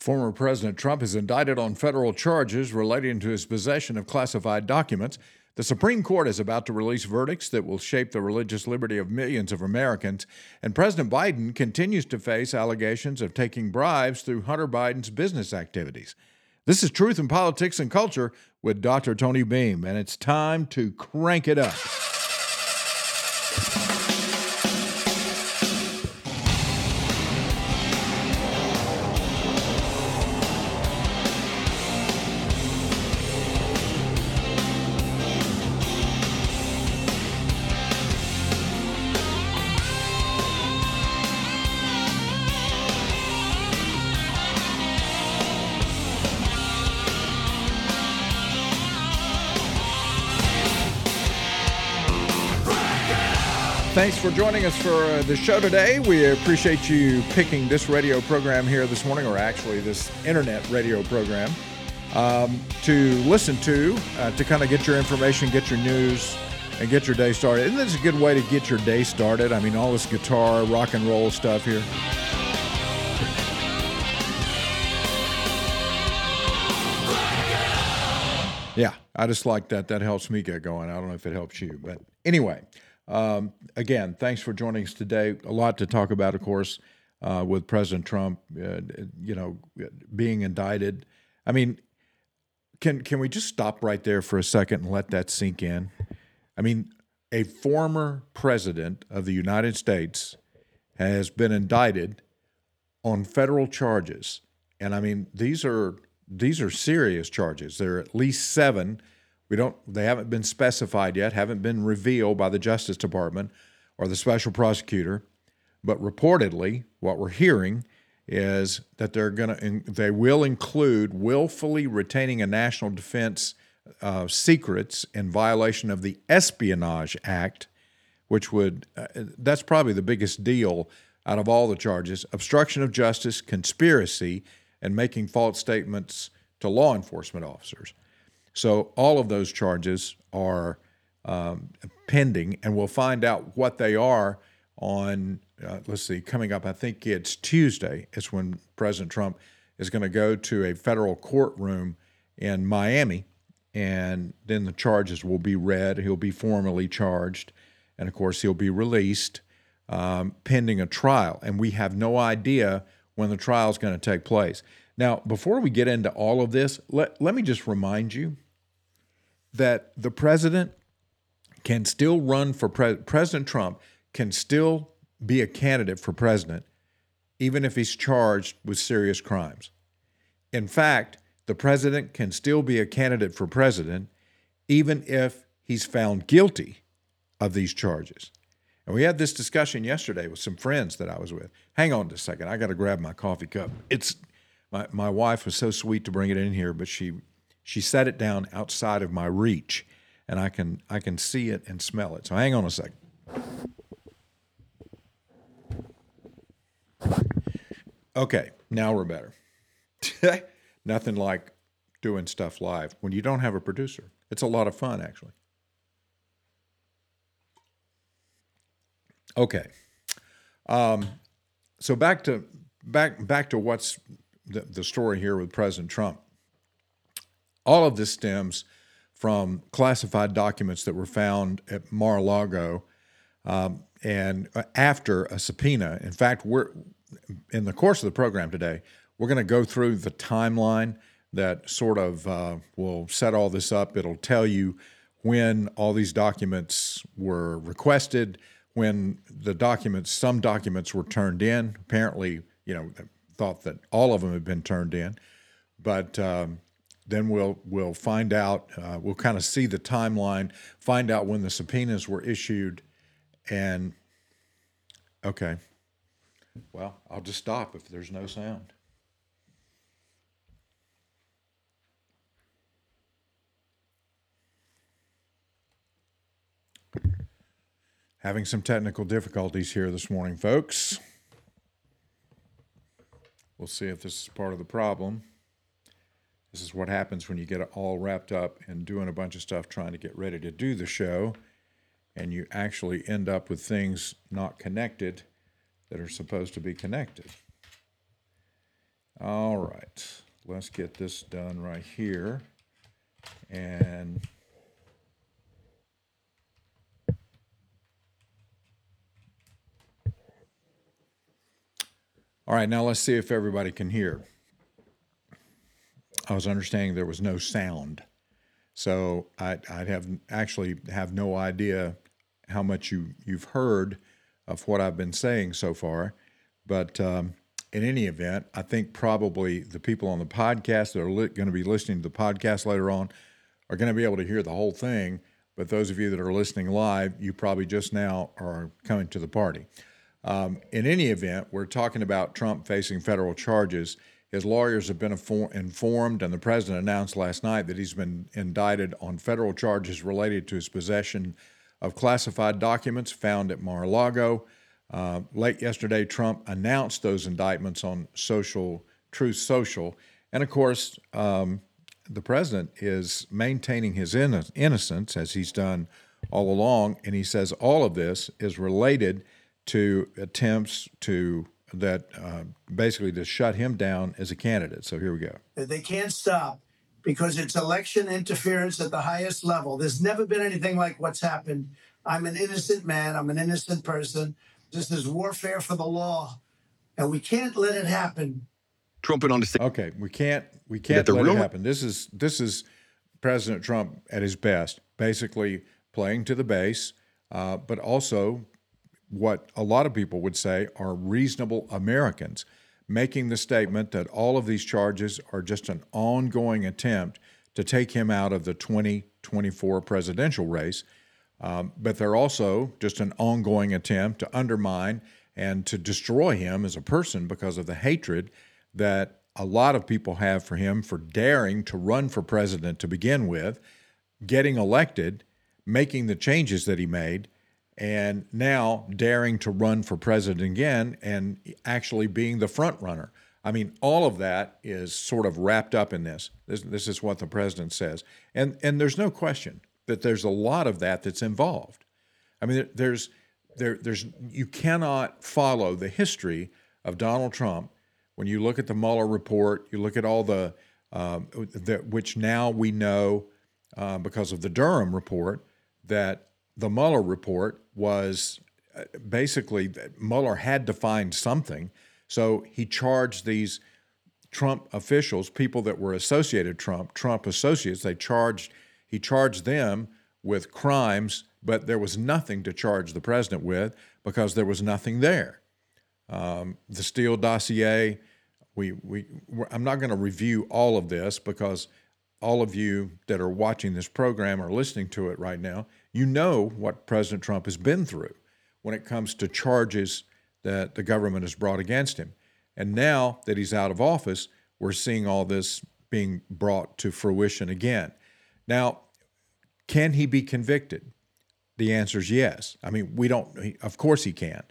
Former President Trump is indicted on federal charges relating to his possession of classified documents. The Supreme Court is about to release verdicts that will shape the religious liberty of millions of Americans, and President Biden continues to face allegations of taking bribes through Hunter Biden's business activities. This is Truth in Politics and Culture with Dr. Tony Beam, and it's time to crank it up. Thanks for joining us for uh, the show today. We appreciate you picking this radio program here this morning, or actually this internet radio program, um, to listen to, uh, to kind of get your information, get your news, and get your day started. Isn't this a good way to get your day started? I mean, all this guitar, rock and roll stuff here. Yeah, I just like that. That helps me get going. I don't know if it helps you, but anyway. Um, again, thanks for joining us today. A lot to talk about, of course, uh, with President Trump, uh, you know, being indicted. I mean, can can we just stop right there for a second and let that sink in? I mean, a former president of the United States has been indicted on federal charges, and I mean these are these are serious charges. There are at least seven we don't they haven't been specified yet, haven't been revealed by the Justice Department or the special prosecutor, but reportedly what we're hearing is that they're going to they will include willfully retaining a national defense uh, secrets in violation of the Espionage Act, which would uh, that's probably the biggest deal out of all the charges: obstruction of justice, conspiracy, and making false statements to law enforcement officers. So all of those charges are um, pending, and we'll find out what they are on, uh, let's see, coming up, I think it's Tuesday, is when President Trump is going to go to a federal courtroom in Miami, and then the charges will be read. He'll be formally charged, and of course, he'll be released um, pending a trial. And we have no idea when the trial is going to take place. Now, before we get into all of this, let, let me just remind you that the president can still run for pre- President Trump can still be a candidate for president even if he's charged with serious crimes. In fact, the president can still be a candidate for president even if he's found guilty of these charges. And we had this discussion yesterday with some friends that I was with. Hang on just a second. I got to grab my coffee cup. It's my, my wife was so sweet to bring it in here, but she she set it down outside of my reach, and I can I can see it and smell it. So hang on a second. Okay, now we're better. Nothing like doing stuff live when you don't have a producer. It's a lot of fun, actually. Okay. Um, so back to back back to what's the, the story here with President Trump. All of this stems from classified documents that were found at Mar-a-Lago, um, and uh, after a subpoena. In fact, we're in the course of the program today. We're going to go through the timeline that sort of uh, will set all this up. It'll tell you when all these documents were requested, when the documents, some documents were turned in. Apparently, you know, thought that all of them had been turned in, but um, then we'll we'll find out. Uh, we'll kind of see the timeline, find out when the subpoenas were issued, and okay. Well, I'll just stop if there's no sound. Having some technical difficulties here this morning, folks. We'll see if this is part of the problem. This is what happens when you get it all wrapped up and doing a bunch of stuff trying to get ready to do the show, and you actually end up with things not connected that are supposed to be connected. All right, let's get this done right here. And all right, now let's see if everybody can hear. I was understanding there was no sound, so I, I have actually have no idea how much you you've heard of what I've been saying so far, but um, in any event, I think probably the people on the podcast that are li- going to be listening to the podcast later on are going to be able to hear the whole thing. But those of you that are listening live, you probably just now are coming to the party. Um, in any event, we're talking about Trump facing federal charges. His lawyers have been informed, and the president announced last night that he's been indicted on federal charges related to his possession of classified documents found at Mar a Lago. Uh, late yesterday, Trump announced those indictments on social Truth Social, and of course, um, the president is maintaining his innocence as he's done all along, and he says all of this is related to attempts to that uh, basically to shut him down as a candidate. So here we go. They can't stop because it's election interference at the highest level. There's never been anything like what's happened. I'm an innocent man. I'm an innocent person. This is warfare for the law, and we can't let it happen. Trump went on the stage. "Okay, we can't, we can't let real- it happen." This is this is President Trump at his best, basically playing to the base, uh, but also what a lot of people would say are reasonable Americans, making the statement that all of these charges are just an ongoing attempt to take him out of the 2024 presidential race. Um, but they're also just an ongoing attempt to undermine and to destroy him as a person because of the hatred that a lot of people have for him for daring to run for president to begin with, getting elected, making the changes that he made, and now daring to run for president again and actually being the front runner. I mean, all of that is sort of wrapped up in this. This, this is what the president says. And, and there's no question that there's a lot of that that's involved. I mean, there's there there's you cannot follow the history of Donald Trump when you look at the Mueller report. You look at all the, um, the which now we know uh, because of the Durham report that the Mueller report was uh, basically Mueller had to find something, so he charged these Trump officials, people that were associated Trump, Trump associates. They charged he charged them with crimes, but there was nothing to charge the president with because there was nothing there. Um, the Steele dossier, we, we, I'm not going to review all of this because all of you that are watching this program or listening to it right now, you know what President Trump has been through when it comes to charges that the government has brought against him. And now that he's out of office, we're seeing all this being brought to fruition again. Now, can he be convicted? The answer is yes. I mean, we don't, of course he can.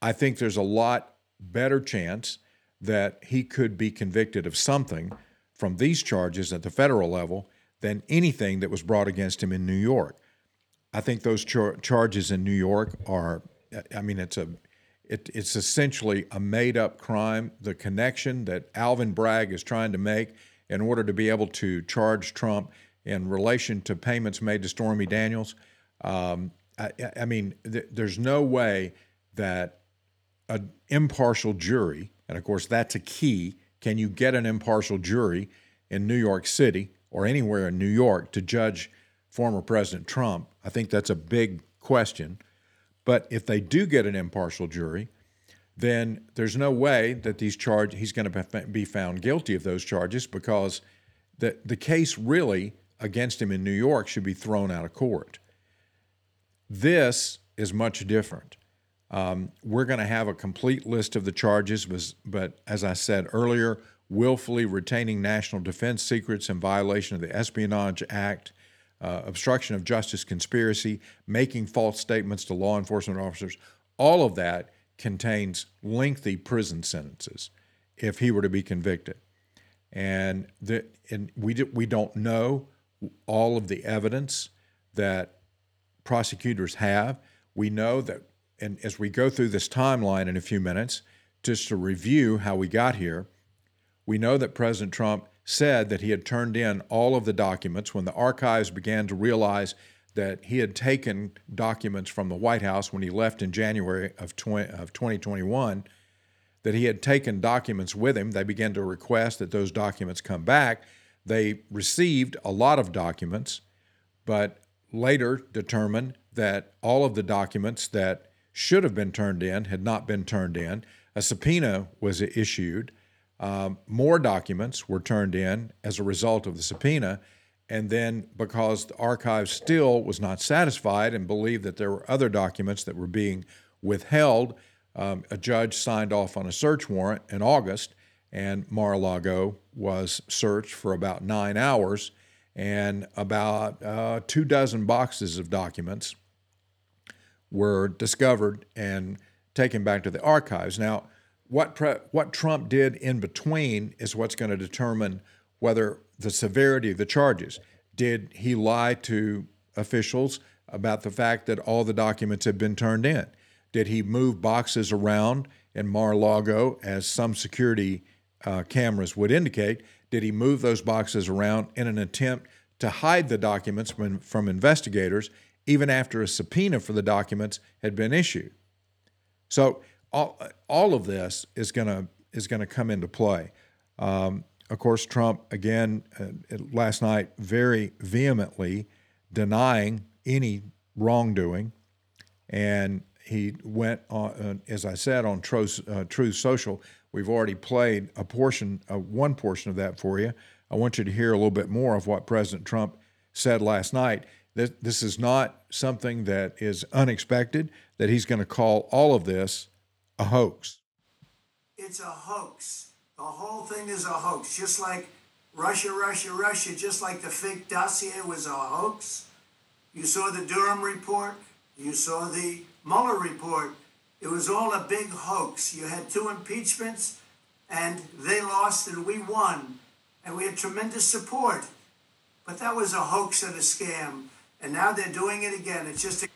I think there's a lot better chance that he could be convicted of something from these charges at the federal level than anything that was brought against him in New York. I think those char- charges in New York are, I mean, it's a, it, it's essentially a made up crime. The connection that Alvin Bragg is trying to make in order to be able to charge Trump in relation to payments made to Stormy Daniels. Um, I, I, mean, th- there's no way that an impartial jury, and of course that's a key, can you get an impartial jury in New York City or anywhere in New York to judge former President Trump? I think that's a big question. But if they do get an impartial jury, then there's no way that these charge he's going to be found guilty of those charges because the the case really against him in New York should be thrown out of court. This is much different. Um, we're going to have a complete list of the charges, but as I said earlier, willfully retaining national defense secrets in violation of the Espionage Act, uh, obstruction of justice conspiracy, making false statements to law enforcement officers, all of that contains lengthy prison sentences if he were to be convicted. And, the, and we, do, we don't know all of the evidence that prosecutors have. We know that, and as we go through this timeline in a few minutes, just to review how we got here, We know that President Trump said that he had turned in all of the documents when the archives began to realize that he had taken documents from the White House when he left in January of, 20, of 2021, that he had taken documents with him. They began to request that those documents come back. They received a lot of documents, but later determined that all of the documents that should have been turned in had not been turned in. A subpoena was issued. Um, more documents were turned in as a result of the subpoena. And then, because the archive still was not satisfied and believed that there were other documents that were being withheld, um, a judge signed off on a search warrant in August, and Mar a Lago was searched for about nine hours, and about uh, two dozen boxes of documents were discovered and taken back to the archives. Now, what, pre- what Trump did in between is what's going to determine whether the severity of the charges. Did he lie to officials about the fact that all the documents had been turned in? Did he move boxes around in Mar a Lago, as some security uh, cameras would indicate? Did he move those boxes around in an attempt to hide the documents from, from investigators, even after a subpoena for the documents had been issued? So all, all of this is going to is going to come into play. Um, of course, Trump again uh, last night very vehemently denying any wrongdoing, and he went on, uh, as I said, on Truth, uh, Truth Social. We've already played a portion, uh, one portion of that for you. I want you to hear a little bit more of what President Trump said last night. This, this is not something that is unexpected. That he's going to call all of this a hoax. It's a hoax. The whole thing is a hoax. Just like Russia, Russia, Russia, just like the fake dossier was a hoax. You saw the Durham report, you saw the Mueller report. It was all a big hoax. You had two impeachments, and they lost, and we won. And we had tremendous support. But that was a hoax and a scam. And now they're doing it again. It's just a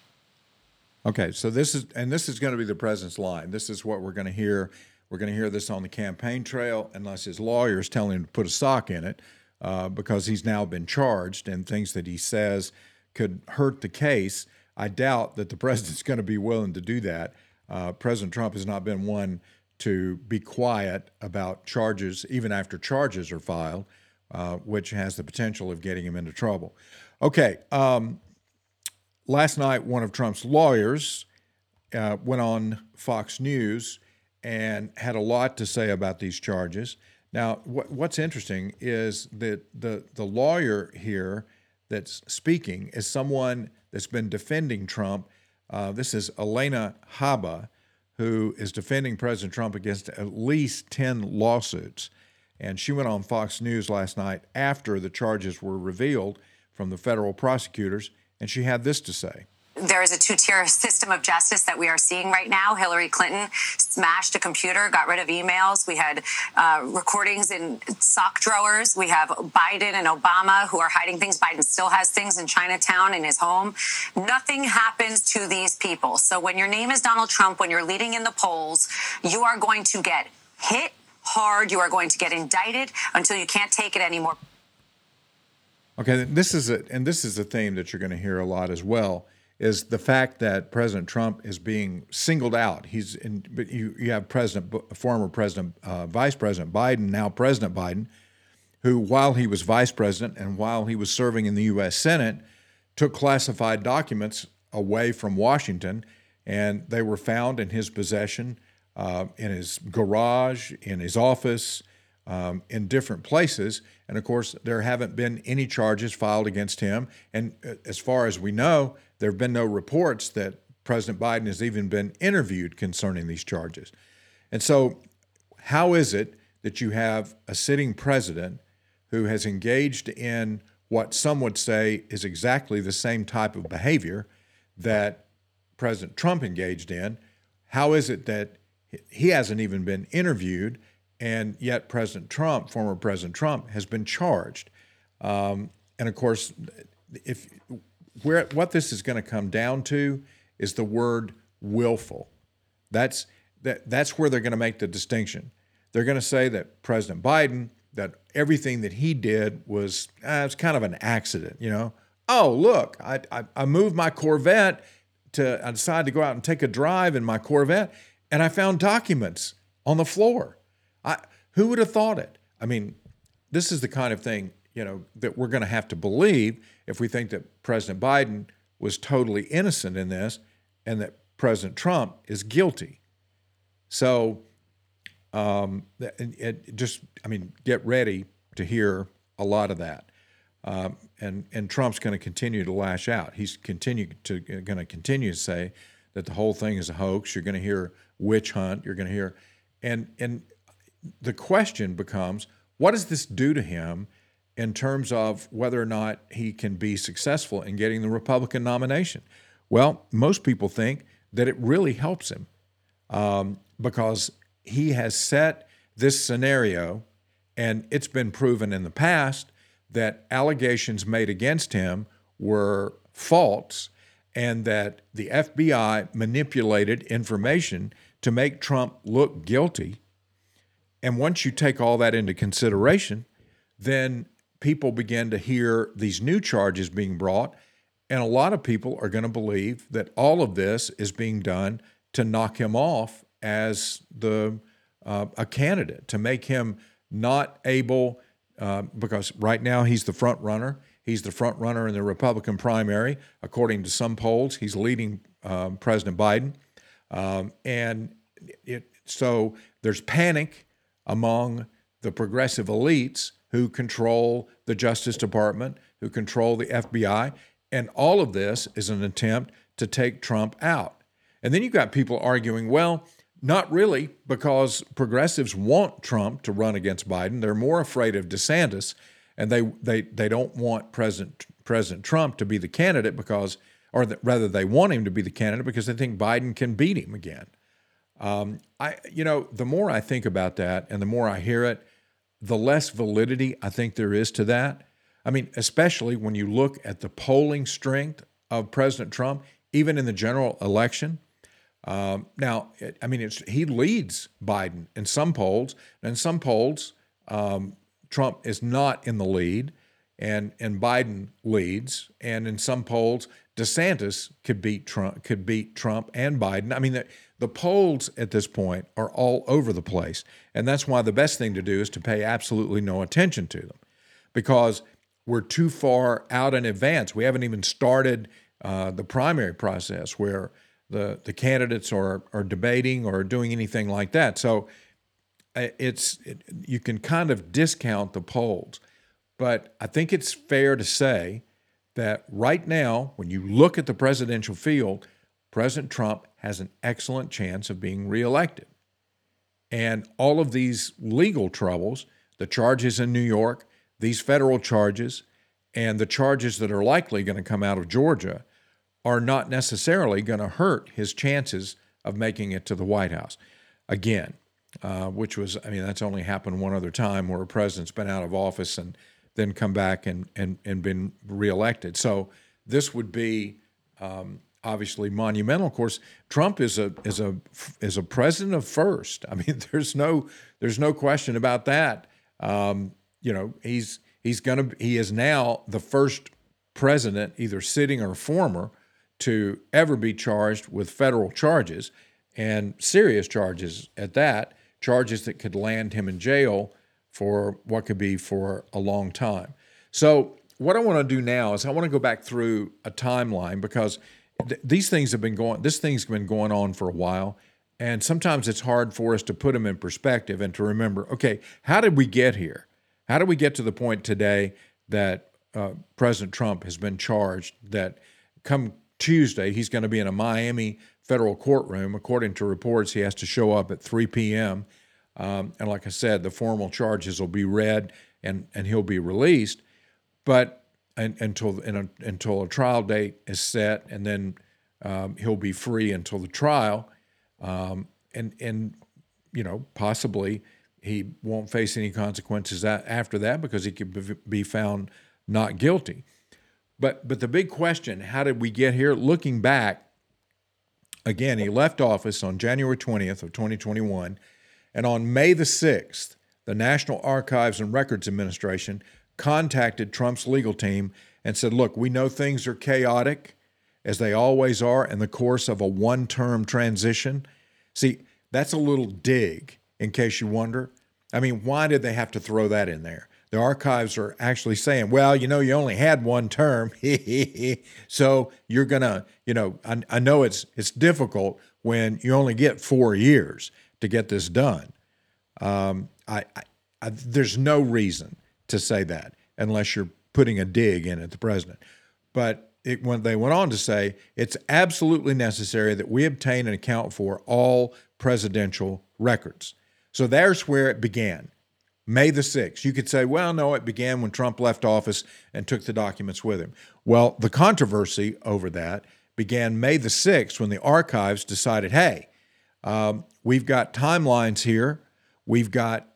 Okay, so this is and this is going to be the president's line. This is what we're going to hear. We're going to hear this on the campaign trail, unless his lawyers tell him to put a sock in it, uh, because he's now been charged and things that he says could hurt the case. I doubt that the president's going to be willing to do that. Uh, President Trump has not been one to be quiet about charges, even after charges are filed, uh, which has the potential of getting him into trouble. Okay, um, last night, one of Trump's lawyers uh, went on Fox News and had a lot to say about these charges. Now, wh- what's interesting is that the, the lawyer here that's speaking is someone that's been defending Trump. Uh, this is Alina Habba, who is defending President Trump against at least 10 lawsuits. And she went on Fox News last night after the charges were revealed from the federal prosecutors and she had this to say. There is a two tier system of justice that we are seeing right now. Hillary Clinton smashed a computer, got rid of emails. We had uh, recordings in sock drawers. We have Biden and Obama who are hiding things. Biden still has things in Chinatown in his home. Nothing happens to these people. So when your name is Donald Trump, when you're leading in the polls, you are going to get hit hard. You are going to get indicted until you can't take it anymore. Okay, this is a, and this is a theme that you're going to hear a lot as well is the fact that President Trump is being singled out. He's in, but you, you have President, former President, uh, Vice President Biden, now President Biden, who, while he was Vice President and while he was serving in the U.S. Senate, took classified documents away from Washington, and they were found in his possession, uh, in his garage, in his office, um, in different places. And of course, there haven't been any charges filed against him. And uh, as far as we know, there have been no reports that President Biden has even been interviewed concerning these charges. And so, how is it that you have a sitting president who has engaged in what some would say is exactly the same type of behavior that President Trump engaged in? How is it that he hasn't even been interviewed and yet President Trump, former President Trump, has been charged. Um, and of course, if where what this is going to come down to is the word willful. That's that that's where they're going to make the distinction. they're going to say that President Biden, that everything that he did was uh, it's kind of an accident. You know, oh look, I, I I moved my Corvette to I decided to go out and take a drive in my Corvette, and I found documents on the floor. Who would have thought it? I mean, this is the kind of thing you know that we're going to have to believe if we think that President Biden was totally innocent in this, and that President Trump is guilty. So, um, it, it just I mean, get ready to hear a lot of that. Um, and and Trump's going to continue to lash out. He's continue to going to continue to say that the whole thing is a hoax. You're going to hear witch hunt. You're going to hear, and and the question becomes, what does this do to him in terms of whether or not he can be successful in getting the Republican nomination? Well, most people think that it really helps him um, because he has set this scenario, and it's been proven in the past that allegations made against him were false and that the FBI manipulated information to make Trump look guilty. And once you take all that into consideration, then people begin to hear these new charges being brought. And a lot of people are going to believe that all of this is being done to knock him off as the uh, a candidate, to make him not able uh, because right now he's the front runner. He's the front runner in the Republican primary. According to some polls, he's leading um, President Biden. Um, and it, so there's panic among the progressive elites who control the Justice Department, who control the FBI. And all of this is an attempt to take Trump out. And then you've got people arguing, well, not really, because progressives want Trump to run against Biden. They're more afraid of DeSantis, and they they they don't want President President Trump to be the candidate because, or the, rather, they want him to be the candidate because they think Biden can beat him again. Um, I you know the more I think about that, and the more I hear it, the less validity I think there is to that. I mean, especially when you look at the polling strength of President Trump, even in the general election. Um, now, I mean, he leads Biden in some polls. and In some polls, um, Trump is not in the lead, and and Biden leads. And in some polls, DeSantis could beat Trump, could beat Trump and Biden. I mean, the, the polls at this point are all over the place, and that's why the best thing to do is to pay absolutely no attention to them, because we're too far out in advance. We haven't even started uh, the primary process where the the candidates are are debating or doing anything like that. So uh, it's it, you can kind of discount the polls, but I think it's fair to say that right now, when you look at the presidential field, President Trump has an excellent chance of being reelected. And all of these legal troubles, the charges in New York, these federal charges, and the charges that are likely going to come out of Georgia are not necessarily going to hurt his chances of making it to the White House. Again, uh, which was, I mean, that's only happened one other time where a president's been out of office and then come back and, and, and been reelected. So this would be um, obviously monumental. Of course, Trump is a is a is a president of first. I mean, there's no there's no question about that. Um, you know, he's he's gonna he is now the first president, either sitting or former, to ever be charged with federal charges and serious charges at that, charges that could land him in jail for what could be for a long time. So, what I want to do now is I want to go back through a timeline because th- these things have been going, this thing's been going on for a while. And sometimes it's hard for us to put them in perspective and to remember okay, how did we get here? How did we get to the point today that uh, President Trump has been charged that come Tuesday, he's going to be in a Miami federal courtroom. According to reports, he has to show up at 3 p.m. Um, and like I said, the formal charges will be read and, and he'll be released. But and, until a, until a trial date is set, and then um, he'll be free until the trial, um, and and you know possibly he won't face any consequences after that because he could be found not guilty. But but the big question, how did we get here? Looking back, again, he left office on January 20th of 2021, And on May the 6th, the National Archives and Records Administration contacted Trump's legal team and said, Look, we know things are chaotic, as they always are in the course of a one term transition. See, that's a little dig, in case you wonder. I mean, why did they have to throw that in there? The archives are actually saying, well, you know, you only had one term, so you're gonna, you know, I, I know it's it's difficult when you only get four years to get this done. Um, I, I, I, there's no reason to say that unless you're putting a dig in at the president. But it, when they went on to say it's absolutely necessary that we obtain and account for all presidential records. So there's where it began. May the 6th. You could say, well, no, it began when Trump left office and took the documents with him. Well, the controversy over that began May the 6th when the archives decided, hey, um, we've got timelines here. We've got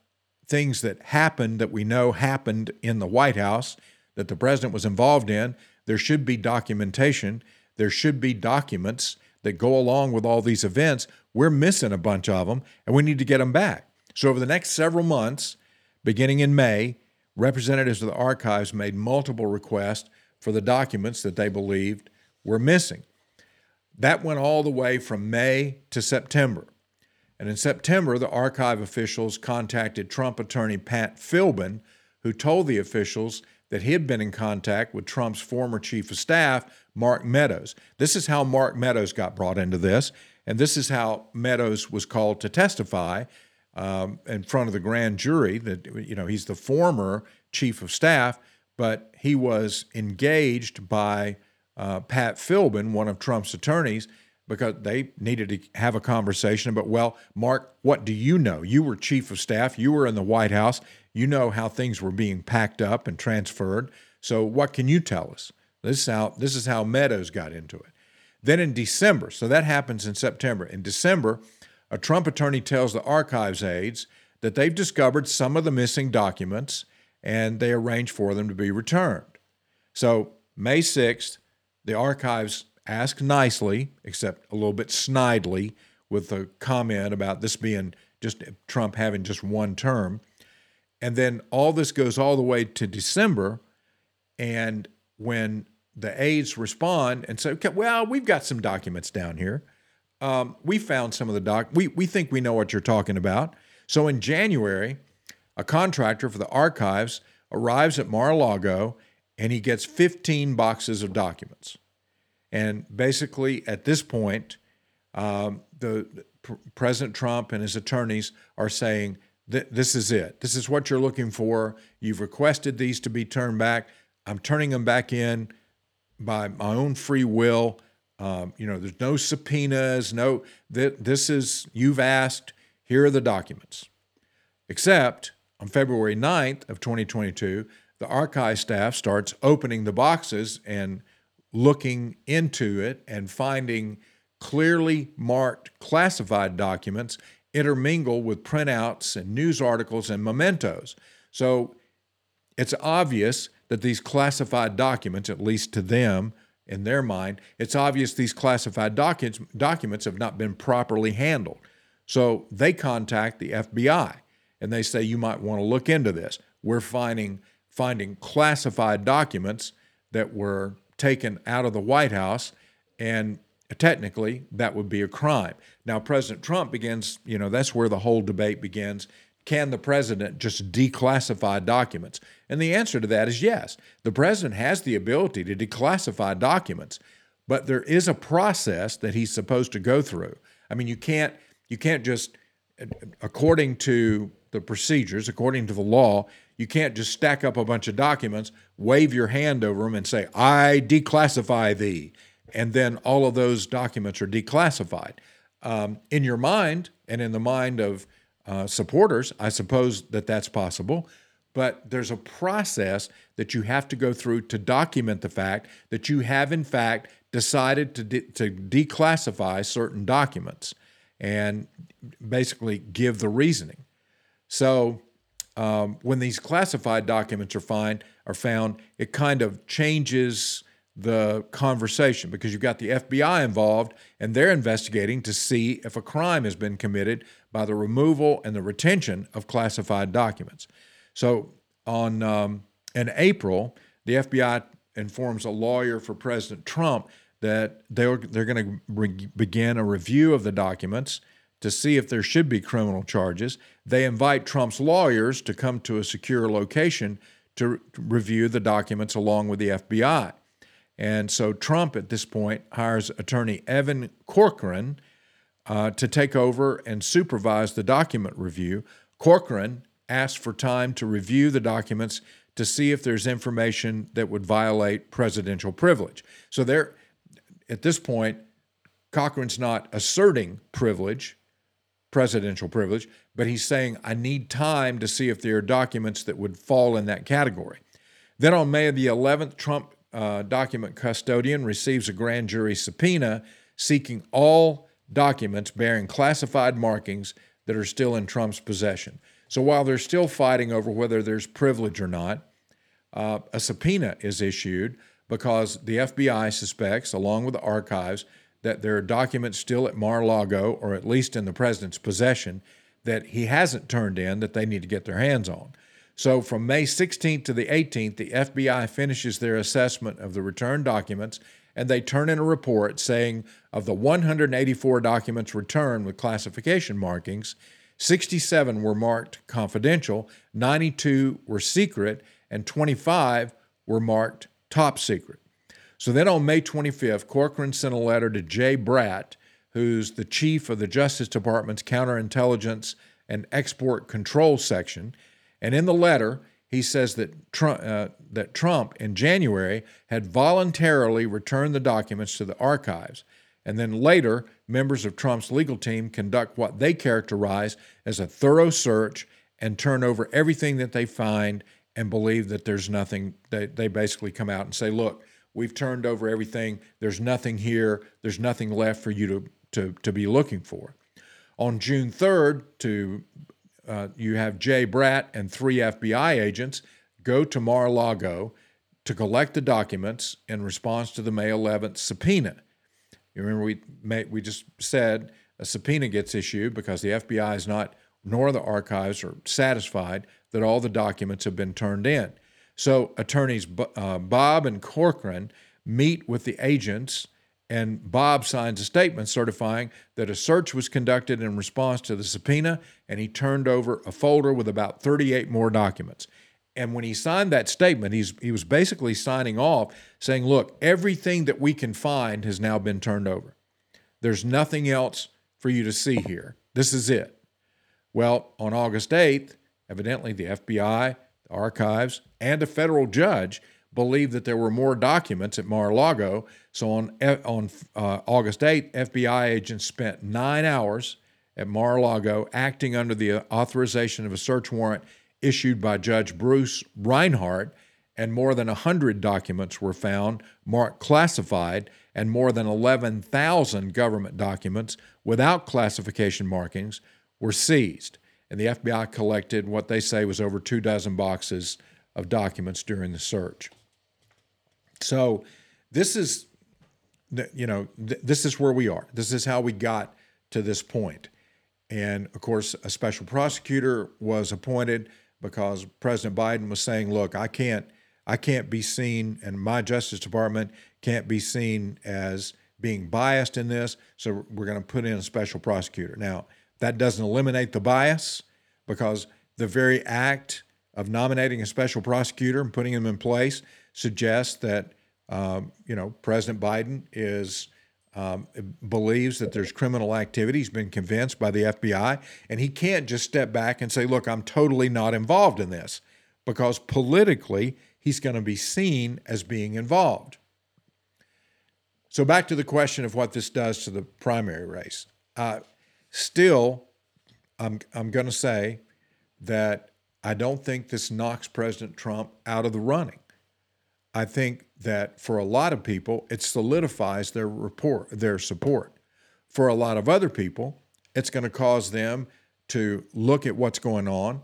things that happened that we know happened in the White House that the president was involved in. There should be documentation. There should be documents that go along with all these events. We're missing a bunch of them, and we need to get them back. So, over the next several months, beginning in May, representatives of the archives made multiple requests for the documents that they believed were missing. That went all the way from May to September. And in September, the archive officials contacted Trump attorney Pat Philbin, who told the officials that he had been in contact with Trump's former chief of staff, Mark Meadows. This is how Mark Meadows got brought into this, and this is how Meadows was called to testify um, in front of the grand jury. That you know he's the former chief of staff, but he was engaged by uh, Pat Philbin, one of Trump's attorneys, because they needed to have a conversation about, well, Mark, what do you know? You were chief of staff, you were in the White House, you know how things were being packed up and transferred. So what can you tell us? This is how this is how Meadows got into it. Then in December, so that happens in September. In December, a Trump attorney tells the archives aides that they've discovered some of the missing documents and they arrange for them to be returned. So, May 6th, the archives ask nicely, except a little bit snidely, with a comment about this being just Trump having just one term. And then all this goes all the way to December. And when the aides respond and say, okay, well, we've got some documents down here. Um, we found some of the doc. We, we think we know what you're talking about. So in January, a contractor for the archives arrives at Mar a Lago and he gets 15 boxes of documents. And basically, at this point, um, the, President Trump and his attorneys are saying, This is it. This is what you're looking for. You've requested these to be turned back. I'm turning them back in by my own free will. Um, you know, there's no subpoenas, no, th- this is, you've asked, here are the documents. Except on February 9th of 2022, the archive staff starts opening the boxes and looking into it and finding clearly marked classified documents intermingle with printouts and news articles and mementos. So it's obvious that these classified documents, at least to them, in their mind, it's obvious these classified documents, documents have not been properly handled. So they contact the FBI and they say, you might want to look into this. We're finding, finding classified documents that were taken out of the White House, and technically that would be a crime. Now, President Trump begins, you know, that's where the whole debate begins. Can the president just declassify documents? And the answer to that is yes. The president has the ability to declassify documents, but there is a process that he's supposed to go through. I mean, you can't you can't just according to the procedures, according to the law, you can't just stack up a bunch of documents, wave your hand over them and say, "I declassify thee." And then all of those documents are declassified. Um, in your mind and in the mind of uh, supporters, I suppose that that's possible. But there's a process that you have to go through to document the fact that you have, in fact, decided to, de- to declassify certain documents and basically give the reasoning. So um, when these classified documents are, find, are found, it kind of changes the conversation because you've got the FBI involved and they're investigating to see if a crime has been committed by the removal and the retention of classified documents. So on um, in April, the FBI informs a lawyer for President Trump that they're they're going to re- begin a review of the documents to see if there should be criminal charges. They invite Trump's lawyers to come to a secure location to review the documents along with the FBI. And so Trump at this point hires attorney Evan Corcoran uh, to take over and supervise the document review. Corcoran asked for time to review the documents to see if there's information that would violate presidential privilege. So there, at this point, Corcoran's not asserting privilege, presidential privilege, but he's saying, I need time to see if there are documents that would fall in that category. Then on May the 11th, Trump uh, document custodian receives a grand jury subpoena seeking all documents bearing classified markings that are still in Trump's possession. So while they're still fighting over whether there's privilege or not, uh, a subpoena is issued because the FBI suspects, along with the archives, that there are documents still at Mar a Lago, or at least in the president's possession, that he hasn't turned in that they need to get their hands on. So from May 16th to the 18th, the FBI finishes their assessment of the returned documents and they turn in a report saying of the 184 documents returned with classification markings, 67 were marked confidential, 92 were secret, and 25 were marked top secret. So then on May 25th, Corcoran sent a letter to Jay Bratt, who's the chief of the Justice Department's Counterintelligence and Export Control Section. And in the letter, he says that Trump, uh, that Trump in January had voluntarily returned the documents to the archives. And then later, members of Trump's legal team conduct what they characterize as a thorough search and turn over everything that they find and believe that there's nothing. They, they basically come out and say, look, We've turned over everything. There's nothing here. There's nothing left for you to, to, to be looking for. On June 3rd, to uh, you have Jay Bratt and three FBI agents go to Mar-a-Lago to collect the documents in response to the May 11th subpoena. You remember we made, we just said a subpoena gets issued because the FBI is not, nor the archives are satisfied that all the documents have been turned in. So attorneys uh, Bobb and Corcoran meet with the agents, and Bobb signs a statement certifying that a search was conducted in response to the subpoena, and he turned over a folder with about 38 more documents. And when he signed that statement, he's, he was basically signing off saying, Look, everything that we can find has now been turned over. There's nothing else for you to see here. This is it. Well, on August 8th, evidently the FBI archives, and a federal judge believed that there were more documents at Mar-a-Lago. So on on uh, August 8th, FBI agents spent nine hours at Mar-a-Lago acting under the authorization of a search warrant issued by Judge Bruce Reinhart, and more than 100 documents were found marked classified, and more than 11,000 government documents without classification markings were seized and the FBI collected what they say was over two dozen boxes of documents during the search. So this is, you know, th- this is where we are. This is how we got to this point. And of course, a special prosecutor was appointed because President Biden was saying, "Look, I can't, I can't be seen, and my Justice Department can't be seen as being biased in this. So we're going to put in a special prosecutor." Now, that doesn't eliminate the bias because the very act of nominating a special prosecutor and putting him in place suggests that um, you know President Biden is um, believes that there's criminal activity. He's been convinced by the FBI, and he can't just step back and say, "Look, I'm totally not involved in this," because politically he's going to be seen as being involved. So back to the question of what this does to the primary race. Uh, still, I'm, I'm going to say that I don't think this knocks President Trump out of the running. I think that for a lot of people, it solidifies their report, their support. For a lot of other people, it's going to cause them to look at what's going on,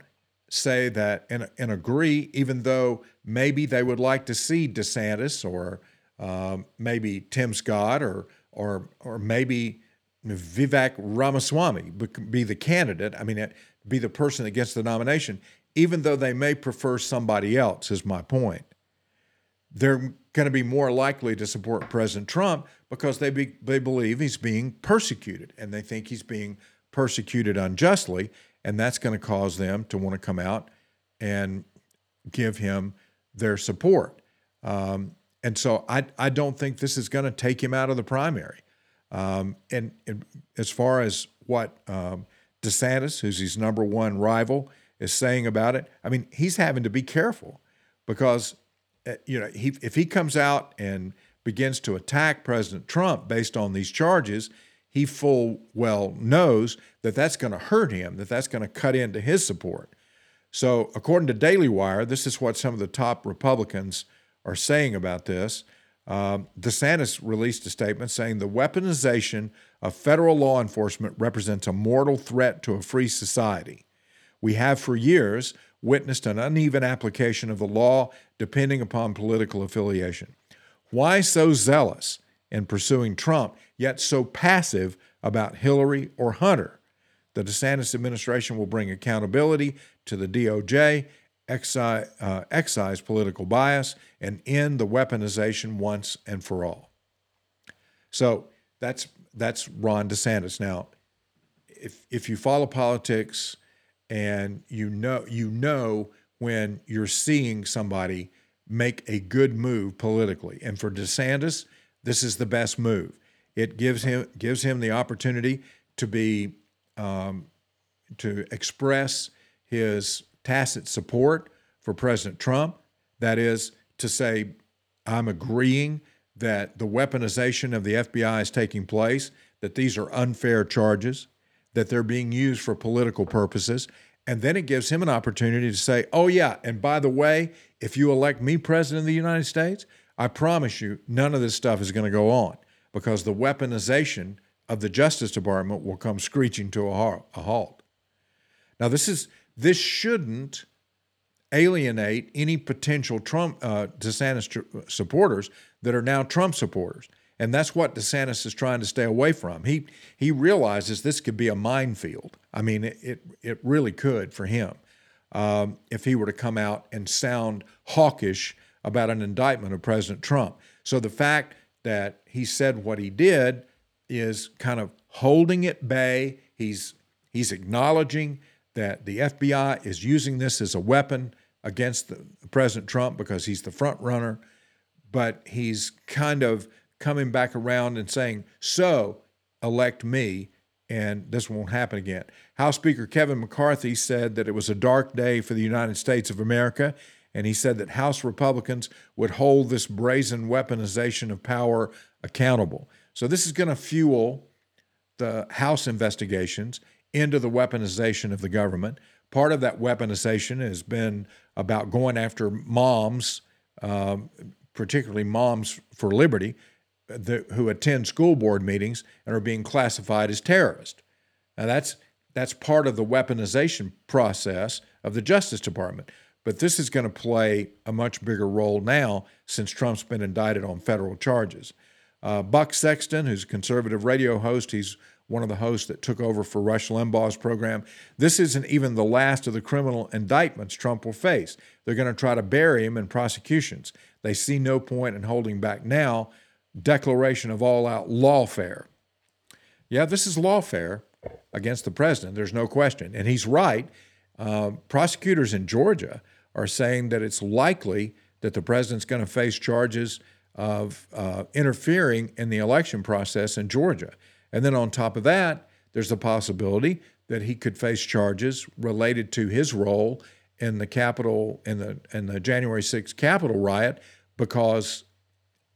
say that and, and agree, even though maybe they would like to see DeSantis or um, maybe Tim Scott or or or maybe Vivek Ramaswamy be the candidate. I mean, be the person that gets the nomination, even though they may prefer somebody else. Is my point. They're going to be more likely to support President Trump because they be, they believe he's being persecuted and they think he's being persecuted unjustly, and that's going to cause them to want to come out and give him their support. Um, and so I, I don't think this is going to take him out of the primary. Um, and, and, as far as what um, DeSantis, who's his number one rival, is saying about it, I mean, he's having to be careful because, uh, you know, he, if he comes out and begins to attack President Trump based on these charges, he full well knows that that's going to hurt him, that that's going to cut into his support. So, according to Daily Wire, this is what some of the top Republicans are saying about this. Um, DeSantis released a statement saying the weaponization of federal law enforcement represents a mortal threat to a free society. We have for years witnessed an uneven application of the law depending upon political affiliation. Why so zealous in pursuing Trump, yet so passive about Hillary or Hunter? The DeSantis administration will bring accountability to the DOJ excise, uh, excise political bias and end the weaponization once and for all. So that's that's Ron DeSantis. Now, if if you follow politics and you know you know when you're seeing somebody make a good move politically, and for DeSantis, this is the best move. It gives him gives him the opportunity to be um, to express his tacit support for President Trump. That is to say, I'm agreeing that the weaponization of the FBI is taking place, that these are unfair charges, that they're being used for political purposes. And then it gives him an opportunity to say, oh, yeah, and by the way, if you elect me president of the United States, I promise you none of this stuff is going to go on because the weaponization of the Justice Department will come screeching to a halt. Now, this is this shouldn't alienate any potential Trump uh, DeSantis tr- supporters that are now Trump supporters, and that's what DeSantis is trying to stay away from. He he realizes this could be a minefield. I mean, it it, it really could for him um, if he were to come out and sound hawkish about an indictment of President Trump. So the fact that he said what he did is kind of holding at bay. He's he's acknowledging that the FBI is using this as a weapon against the, President Trump because he's the front runner, but he's kind of coming back around and saying, "So, elect me." And this won't happen again. House Speaker Kevin McCarthy said that it was a dark day for the United States of America, and he said that House Republicans would hold this brazen weaponization of power accountable. So, this is going to fuel the House investigations into the weaponization of the government. Part of that weaponization has been about going after moms, um, particularly moms for liberty, the, who attend school board meetings and are being classified as terrorists. Now that's that's part of the weaponization process of the Justice Department. But this is going to play a much bigger role now since Trump's been indicted on federal charges. Uh, Buck Sexton, who's a conservative radio host, he's one of the hosts that took over for Rush Limbaugh's program. This isn't even the last of the criminal indictments Trump will face. They're going to try to bury him in prosecutions. They see no point in holding back now. Declaration of all out lawfare. Yeah, this is lawfare against the president. There's no question. And he's right. Uh, prosecutors in Georgia are saying that it's likely that the president's going to face charges of uh, interfering in the election process in Georgia. And then on top of that, there's the possibility that he could face charges related to his role in the Capitol in the in the January 6th Capitol riot because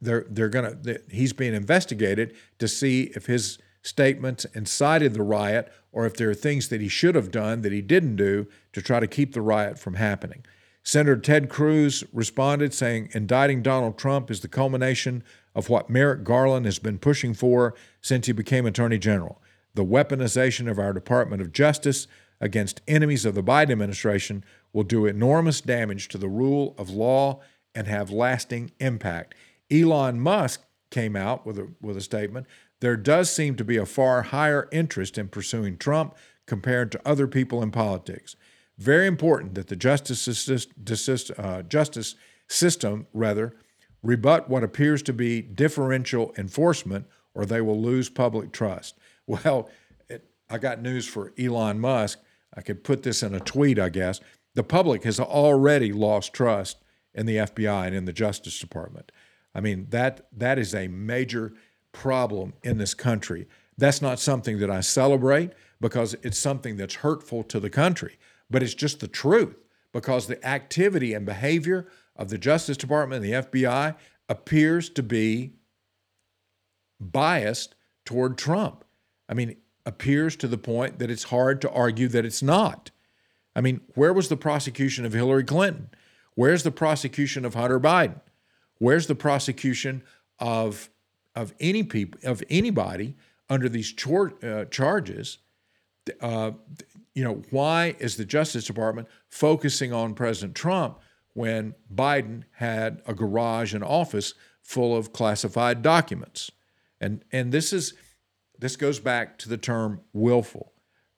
they're they're gonna he's being investigated to see if his statements incited the riot or if there are things that he should have done that he didn't do to try to keep the riot from happening. Senator Ted Cruz responded saying indicting Donald Trump is the culmination of what Merrick Garland has been pushing for since he became Attorney General the weaponization of our Department of Justice against enemies of the Biden administration will do enormous damage to the rule of law and have lasting impact. Elon Musk came out with a, with a statement. There does seem to be a far higher interest in pursuing Trump compared to other people in politics. Very important that the justice, uh, justice system, rather, rebut what appears to be differential enforcement, or they will lose public trust. Well, it, I got news for Elon Musk. I could put this in a tweet, I guess. The public has already lost trust in the FBI and in the Justice Department. I mean, that that is a major problem in this country. That's not something that I celebrate because it's something that's hurtful to the country, but it's just the truth because the activity and behavior of the Justice Department and the FBI appears to be biased toward Trump. I mean, appears to the point that it's hard to argue that it's not. I mean, where was the prosecution of Hillary Clinton? Where's the prosecution of Hunter Biden? Where's the prosecution of of any people of anybody under these uh, charges? Uh, you know, why is the Justice Department focusing on President Trump when Biden had a garage and office full of classified documents? And and this is this goes back to the term willful.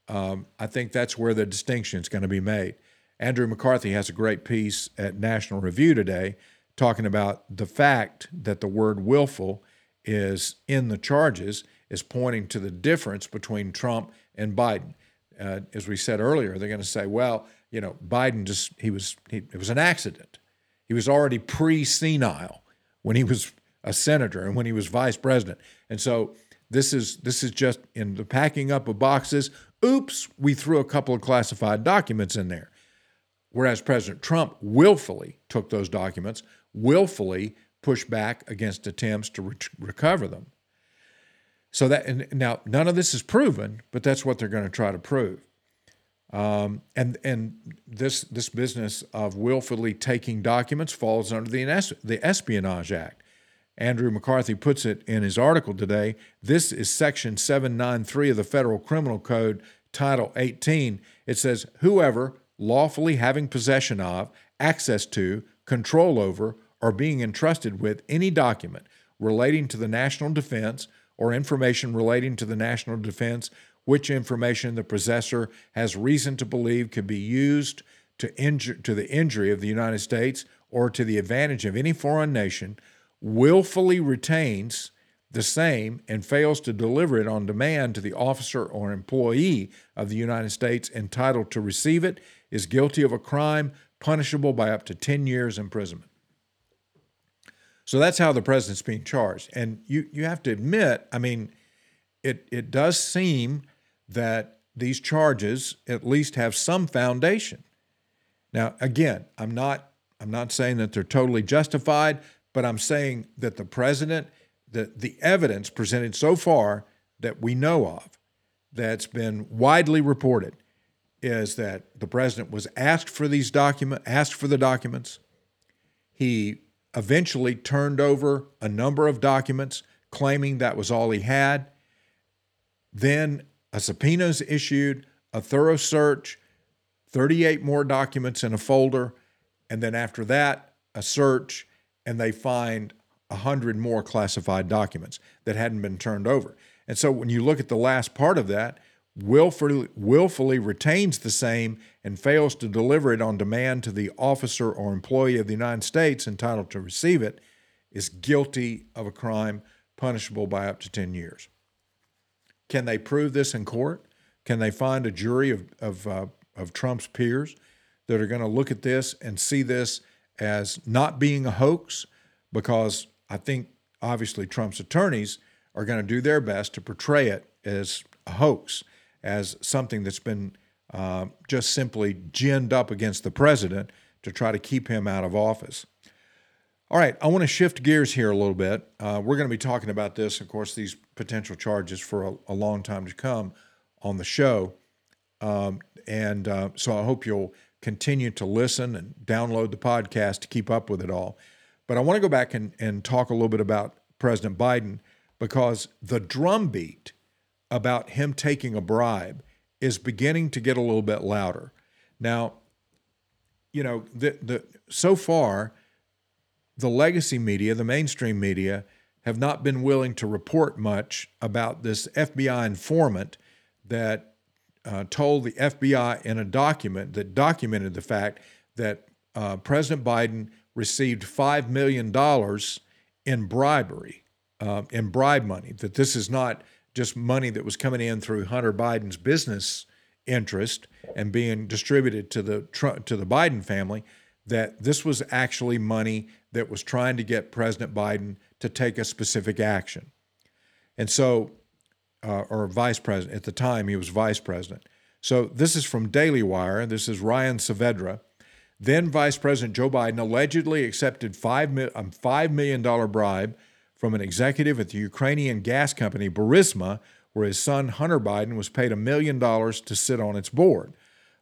Um, I think that's where the distinction is going to be made. Andrew McCarthy has a great piece at National Review today talking about the fact that the word willful is in the charges is pointing to the difference between Trump and Biden. Uh, as we said earlier, they're going to say, well, you know, Biden just, he was, he, it was an accident. He was already pre senile when he was a senator and when he was vice president. And so this is, this is just in the packing up of boxes. Oops, we threw a couple of classified documents in there. Whereas President Trump willfully took those documents, willfully pushed back against attempts to re- recover them. So that and now none of this is proven, but that's what they're going to try to prove. Um, and and this this business of willfully taking documents falls under the the Espionage Act. Andrew McCarthy puts it in his article today. This is Section 793 of the Federal Criminal Code, Title 18. It says, "Whoever lawfully having possession of, access to, control over, or being entrusted with any document relating to the national defense or information relating to the national defense, which information the possessor has reason to believe could be used to, injure, to the injury of the United States or to the advantage of any foreign nation, willfully retains the same and fails to deliver it on demand to the officer or employee of the United States entitled to receive it is guilty of a crime punishable by up to 10 years imprisonment. So that's how the president's being charged. And you, you have to admit, I mean, it, it does seem that these charges at least have some foundation. Now, again, I'm not I'm not saying that they're totally justified, but I'm saying that the president, the, the evidence presented so far that we know of, that's been widely reported, is that the president was asked for these document asked for the documents. He eventually turned over a number of documents claiming that was all he had. Then a subpoena is issued, a thorough search, 38 more documents in a folder, and then after that, a search, and they find 100 more classified documents that hadn't been turned over. And so when you look at the last part of that, willfully, willfully retains the same and fails to deliver it on demand to the officer or employee of the United States entitled to receive it is guilty of a crime punishable by up to 10 years. Can they prove this in court? Can they find a jury of, of, uh, of Trump's peers that are going to look at this and see this as not being a hoax? Because I think obviously Trump's attorneys are going to do their best to portray it as a hoax as something that's been uh, just simply ginned up against the president to try to keep him out of office. All right, I want to shift gears here a little bit. Uh, we're going to be talking about this, of course, these potential charges for a, a long time to come on the show. Um, and uh, so I hope you'll continue to listen and download the podcast to keep up with it all. But I want to go back and, and talk a little bit about President Biden because the drumbeat about him taking a bribe is beginning to get a little bit louder. Now, you know, the, the so far the legacy media, the mainstream media, have not been willing to report much about this FBI informant that uh, told the FBI in a document that documented the fact that uh, President Biden received $5 million in bribery, uh, in bribe money, that this is not just money that was coming in through Hunter Biden's business interest and being distributed to the to the Biden family that this was actually money that was trying to get President Biden to take a specific action. And so uh, or vice president at the time he was vice president. So this is from Daily Wire. This is Ryan Saavedra. Then Vice President Joe Biden allegedly accepted a um, five million dollar bribe from an executive at the Ukrainian gas company Burisma, where his son Hunter Biden was paid a million dollars to sit on its board.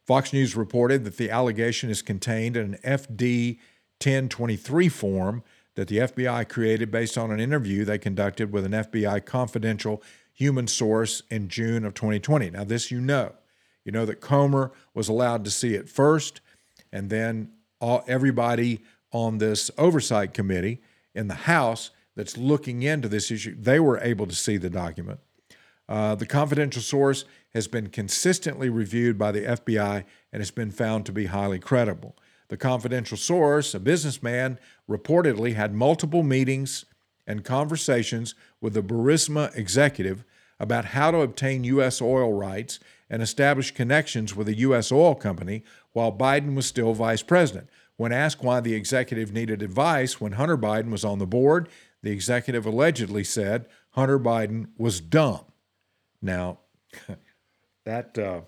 Fox News reported that the allegation is contained in an FD 1023 form that the FBI created based on an interview they conducted with an FBI confidential human source in June of 2020. Now, this you know. You know that Comer was allowed to see it first, and then all, everybody on this oversight committee in the House that's looking into this issue, they were able to see the document. Uh, the confidential source has been consistently reviewed by the FBI and has been found to be highly credible. The confidential source, a businessman, reportedly had multiple meetings and conversations with the Burisma executive about how to obtain U.S. oil rights and establish connections with a U.S. oil company while Biden was still vice president. When asked why the executive needed advice when Hunter Biden was on the board, the executive allegedly said Hunter Biden was dumb. Now, that uh,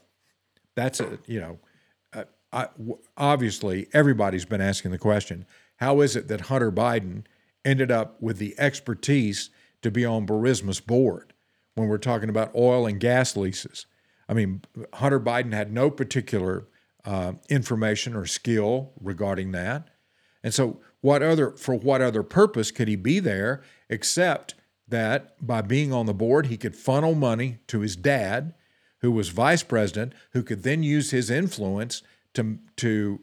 that's a you know, uh, I, obviously everybody's been asking the question: How is it that Hunter Biden ended up with the expertise to be on Burisma's board when we're talking about oil and gas leases? I mean, Hunter Biden had no particular uh, information or skill regarding that, and so what other for what other purpose could he be there except that by being on the board he could funnel money to his dad who was vice president who could then use his influence to to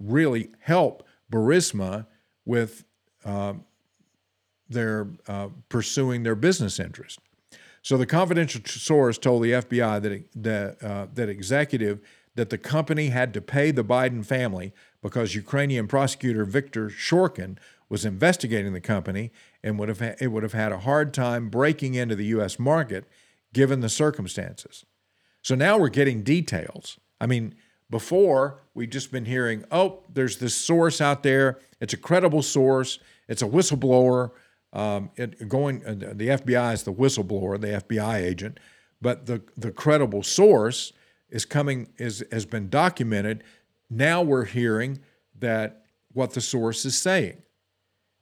really help Burisma with uh, their uh, pursuing their business interest. So the confidential source told the FBI that that uh, that executive that the company had to pay the Biden family because Ukrainian prosecutor Viktor Shokin was investigating the company and would have ha- it would have had a hard time breaking into the U.S. market given the circumstances. So now we're getting details. I mean, before we've just been hearing, oh, there's this source out there. It's a credible source. It's a whistleblower. Um, it, going, uh, the FBI is the whistleblower, the FBI agent, but the the credible source is coming is has been documented. Now we're hearing that what the source is saying,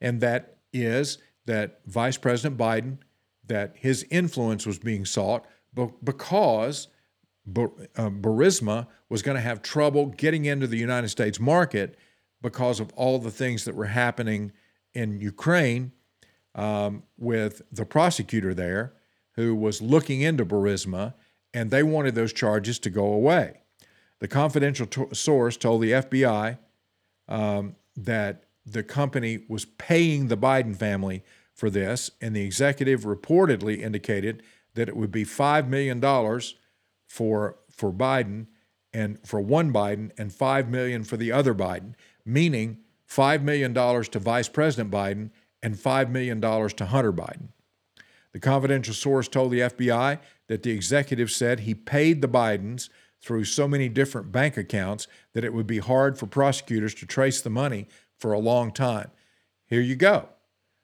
and that is that Vice President Biden that his influence was being sought because uh, Burisma was going to have trouble getting into the United States market because of all the things that were happening in Ukraine um, with the prosecutor there who was looking into Burisma, and they wanted those charges to go away. The confidential t- source told the FBI um, that the company was paying the Biden family for this, and the executive reportedly indicated that it would be $5 million for, for Biden and for one Biden and 5 million for the other Biden, meaning $5 million to Vice President Biden and $5 million to Hunter Biden. The confidential source told the FBI that the executive said he paid the Bidens through so many different bank accounts that it would be hard for prosecutors to trace the money for a long time. Here you go.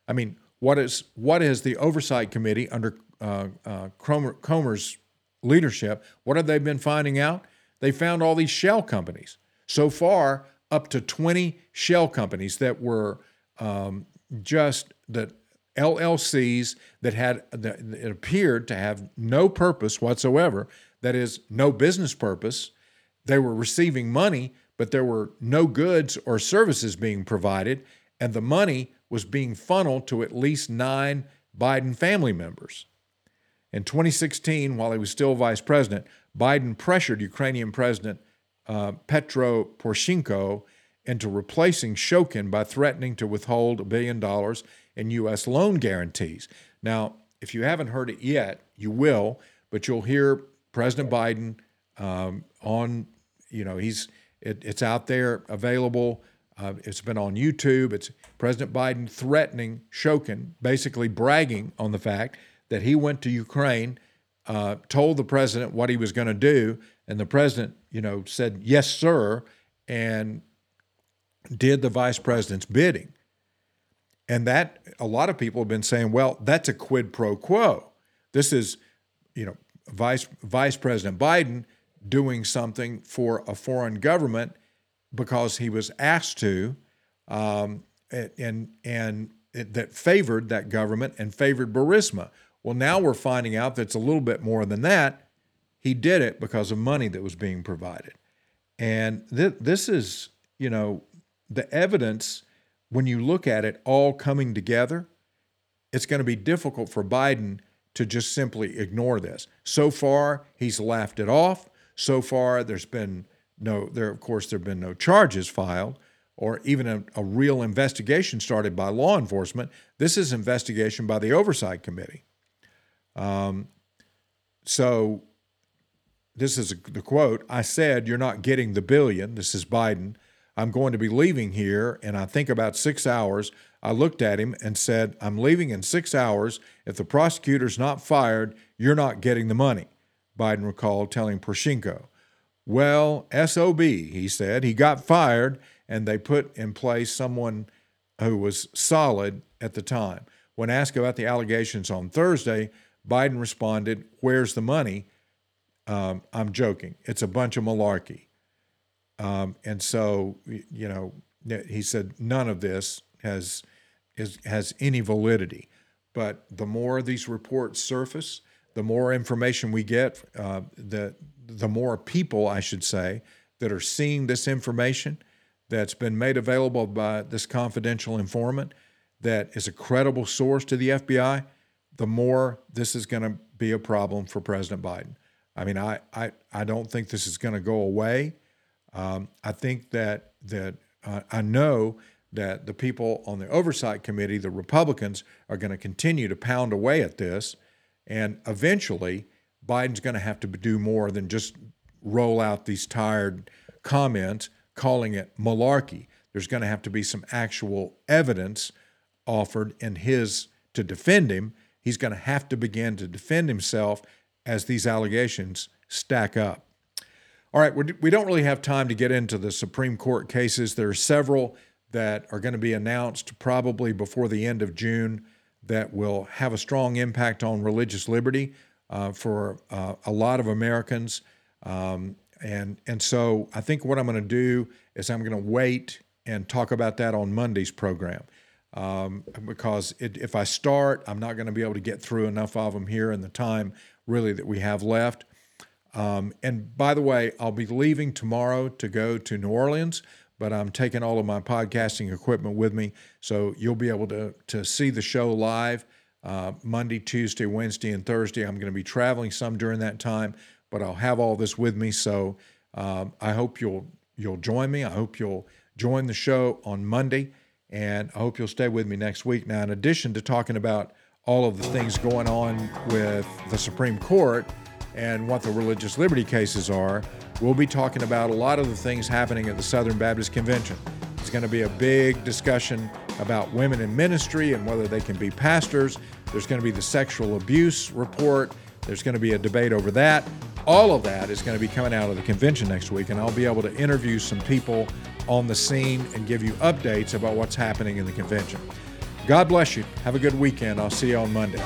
I mean, what is what is the oversight committee under uh, uh, Comer, Comer's leadership? What have they been finding out? They found all these shell companies. So far, up to 20 shell companies that were um, just the LLCs that had that it appeared to have no purpose whatsoever. That is, no business purpose. They were receiving money, but there were no goods or services being provided, and the money was being funneled to at least nine Biden family members. In 2016, while he was still vice president, Biden pressured Ukrainian President uh, Petro Poroshenko into replacing Shokin by threatening to withhold a billion dollars in U.S. loan guarantees. Now, if you haven't heard it yet, you will, but you'll hear President Biden um, on, you know, he's it, it's out there available. Uh, it's been on YouTube. It's President Biden threatening Shokin, basically bragging on the fact that he went to Ukraine, uh, told the president what he was going to do, and the president, you know, said yes, sir, and did the vice president's bidding. And that a lot of people have been saying, well, that's a quid pro quo. This is, you know, Vice Vice President Biden doing something for a foreign government because he was asked to, um, and and it, that favored that government and favored Burisma. Well, now we're finding out that it's a little bit more than that. He did it because of money that was being provided, and th- this is, you know, the evidence when you look at it all coming together, it's going to be difficult for Biden to just simply ignore this. So far, he's laughed it off. So far, there's been no, there, of course, there have been no charges filed or even a, a real investigation started by law enforcement. This is investigation by the Oversight Committee. Um, so, this is the quote I said, You're not getting the billion. This is Biden. I'm going to be leaving here, and I think about six hours. I looked at him and said, I'm leaving in six hours. If the prosecutor's not fired, you're not getting the money, Biden recalled telling Poroshenko. Well, SOB, he said. He got fired, and they put in place someone who was solid at the time. When asked about the allegations on Thursday, Biden responded, Where's the money? Um, I'm joking. It's a bunch of malarkey. Um, and so, you know, he said none of this has is, has any validity. But the more these reports surface, the more information we get, uh, the the more people, I should say, that are seeing this information that's been made available by this confidential informant that is a credible source to the FBI, the more this is going to be a problem for President Biden. I mean, I, I, I don't think this is going to go away. Um, I think that that uh, I know that the people on the oversight committee, the Republicans, are going to continue to pound away at this, and eventually Biden's going to have to do more than just roll out these tired comments calling it malarkey. There's going to have to be some actual evidence offered in his to defend him. He's going to have to begin to defend himself as these allegations stack up. All right, we don't really have time to get into the Supreme Court cases. There are several that are going to be announced probably before the end of June that will have a strong impact on religious liberty uh, for uh, a lot of Americans. Um, and, and so I think what I'm going to do is I'm going to wait and talk about that on Monday's program. Um, because it, if I start, I'm not going to be able to get through enough of them here in the time really that we have left. Um, and by the way, I'll be leaving tomorrow to go to New Orleans, but I'm taking all of my podcasting equipment with me. So you'll be able to, to see the show live uh, Monday, Tuesday, Wednesday, and Thursday. I'm going to be traveling some during that time, but I'll have all this with me. So um, I hope you'll you'll join me. I hope you'll join the show on Monday, and I hope you'll stay with me next week. Now, in addition to talking about all of the things going on with the Supreme Court, and what the religious liberty cases are. We'll be talking about a lot of the things happening at the Southern Baptist Convention. It's going to be a big discussion about women in ministry and whether they can be pastors. There's going to be the sexual abuse report. There's going to be a debate over that. All of that is going to be coming out of the convention next week, and I'll be able to interview some people on the scene and give you updates about what's happening in the convention. God bless you. Have a good weekend. I'll see you on Monday.